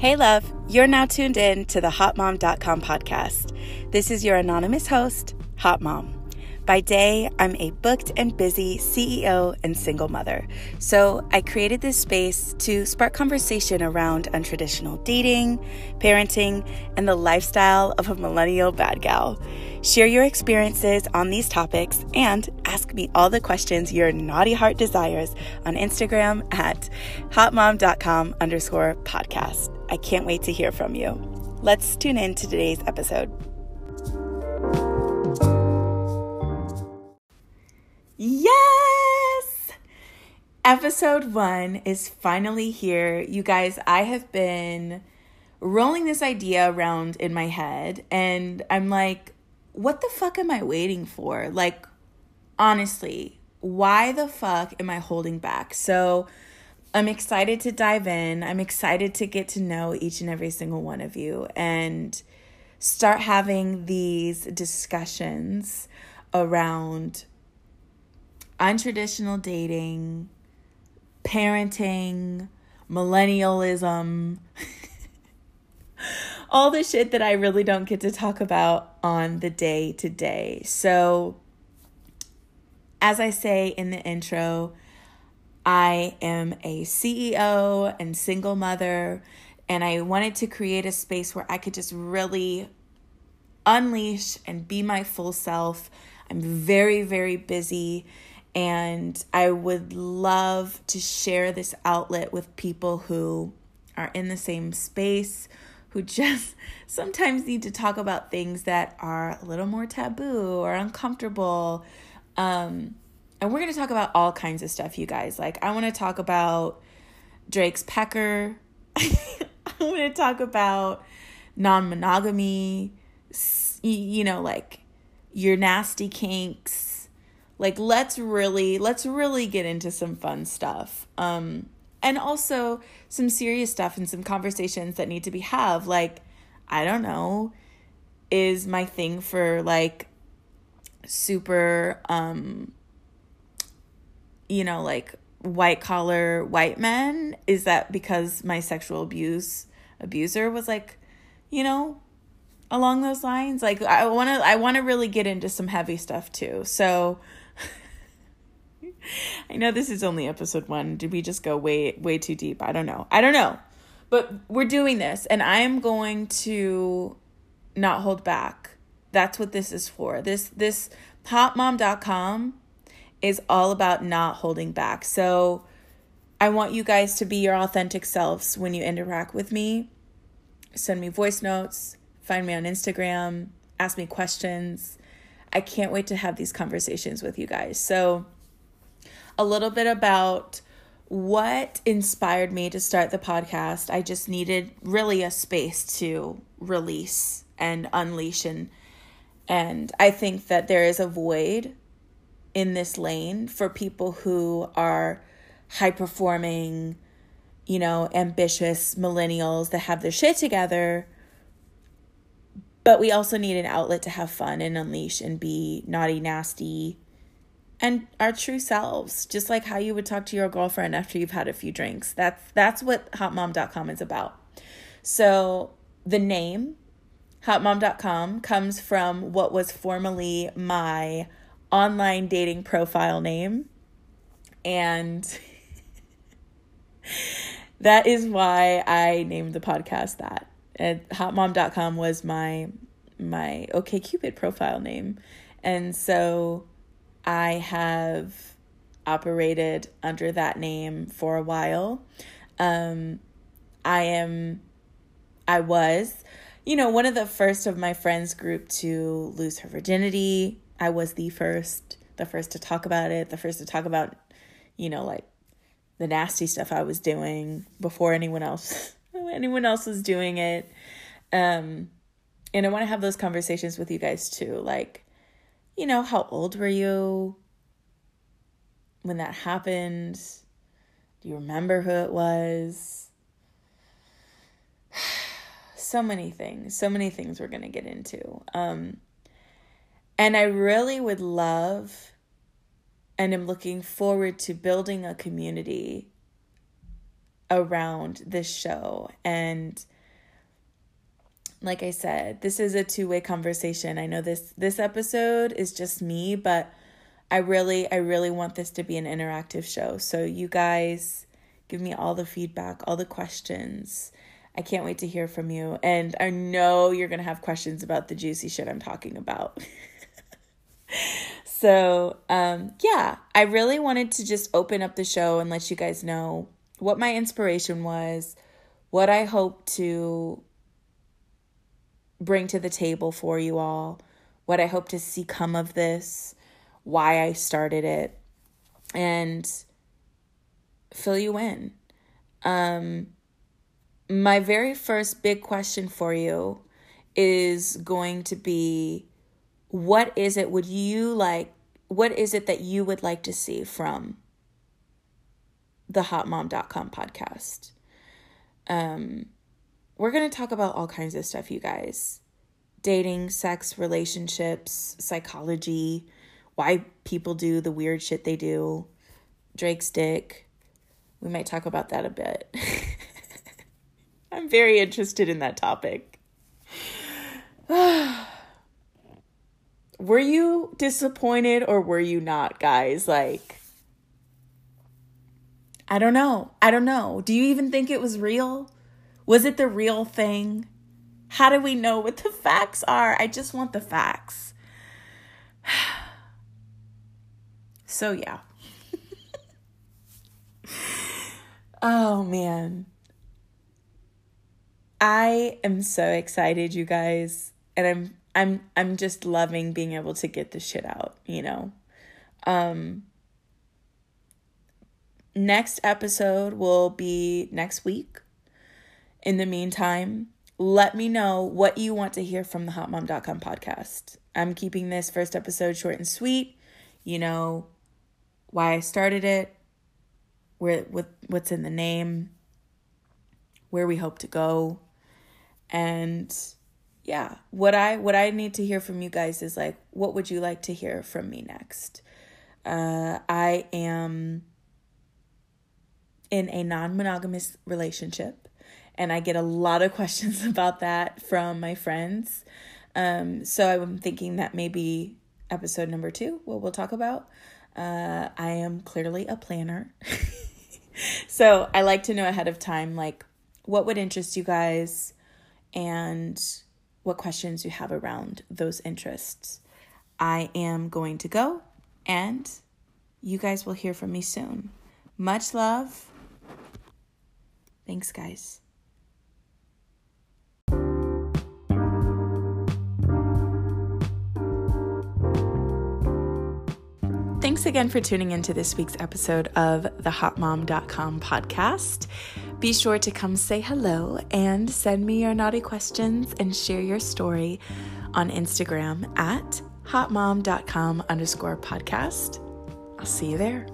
Hey, love, you're now tuned in to the HotMom.com podcast. This is your anonymous host, Hot Mom. By day, I'm a booked and busy CEO and single mother. So I created this space to spark conversation around untraditional dating, parenting, and the lifestyle of a millennial bad gal. Share your experiences on these topics and ask me all the questions your naughty heart desires on Instagram at hotmom.com underscore podcast. I can't wait to hear from you. Let's tune in to today's episode. Yes! Episode one is finally here. You guys, I have been rolling this idea around in my head, and I'm like, what the fuck am I waiting for? Like, honestly, why the fuck am I holding back? So, I'm excited to dive in. I'm excited to get to know each and every single one of you and start having these discussions around untraditional dating, parenting, millennialism, all the shit that I really don't get to talk about on the day to day. So, as I say in the intro, I am a CEO and single mother, and I wanted to create a space where I could just really unleash and be my full self. I'm very, very busy and I would love to share this outlet with people who are in the same space, who just sometimes need to talk about things that are a little more taboo or uncomfortable. Um, and we're going to talk about all kinds of stuff, you guys. Like, I want to talk about Drake's Pecker. I want to talk about non monogamy, you know, like your nasty kinks like let's really let's really get into some fun stuff. Um and also some serious stuff and some conversations that need to be have like I don't know is my thing for like super um you know like white collar white men? Is that because my sexual abuse abuser was like you know along those lines? Like i want to i want to really get into some heavy stuff too. So I know this is only episode one. Did we just go way, way too deep? I don't know. I don't know. But we're doing this, and I am going to not hold back. That's what this is for. This, this hotmom.com is all about not holding back. So I want you guys to be your authentic selves when you interact with me. Send me voice notes, find me on Instagram, ask me questions. I can't wait to have these conversations with you guys. So, a little bit about what inspired me to start the podcast. I just needed really a space to release and unleash and and I think that there is a void in this lane for people who are high performing, you know, ambitious millennials that have their shit together. But we also need an outlet to have fun and unleash and be naughty, nasty, and our true selves, just like how you would talk to your girlfriend after you've had a few drinks. That's that's what hotmom.com is about. So, the name hotmom.com comes from what was formerly my online dating profile name and that is why I named the podcast that. And hotmom.com was my my OkCupid profile name. And so I have operated under that name for a while. Um, I am, I was, you know, one of the first of my friends group to lose her virginity. I was the first, the first to talk about it, the first to talk about, you know, like the nasty stuff I was doing before anyone else, anyone else was doing it. Um, and I want to have those conversations with you guys too. Like, you know, how old were you when that happened? Do you remember who it was? so many things, so many things we're going to get into. Um, and I really would love and am looking forward to building a community around this show. And like I said, this is a two-way conversation. I know this this episode is just me, but I really I really want this to be an interactive show. So you guys give me all the feedback, all the questions. I can't wait to hear from you. And I know you're going to have questions about the juicy shit I'm talking about. so, um, yeah, I really wanted to just open up the show and let you guys know what my inspiration was, what I hope to bring to the table for you all, what I hope to see come of this, why I started it, and fill you in. Um, my very first big question for you is going to be what is it would you like what is it that you would like to see from the hotmom.com podcast um we're going to talk about all kinds of stuff you guys dating sex relationships psychology why people do the weird shit they do drake's dick we might talk about that a bit I'm very interested in that topic. were you disappointed or were you not, guys? Like, I don't know. I don't know. Do you even think it was real? Was it the real thing? How do we know what the facts are? I just want the facts. so, yeah. oh, man. I am so excited, you guys, and I'm I'm I'm just loving being able to get this shit out, you know. Um next episode will be next week. In the meantime, let me know what you want to hear from the hotmom.com podcast. I'm keeping this first episode short and sweet. You know why I started it, where with what's in the name, where we hope to go and yeah what i what i need to hear from you guys is like what would you like to hear from me next uh i am in a non-monogamous relationship and i get a lot of questions about that from my friends um so i'm thinking that maybe episode number two what we'll talk about uh i am clearly a planner so i like to know ahead of time like what would interest you guys and what questions you have around those interests. I am going to go, and you guys will hear from me soon. Much love. Thanks, guys. Thanks again for tuning into this week's episode of the hotmom.com podcast. Be sure to come say hello and send me your naughty questions and share your story on Instagram at hotmom.com underscore podcast. I'll see you there.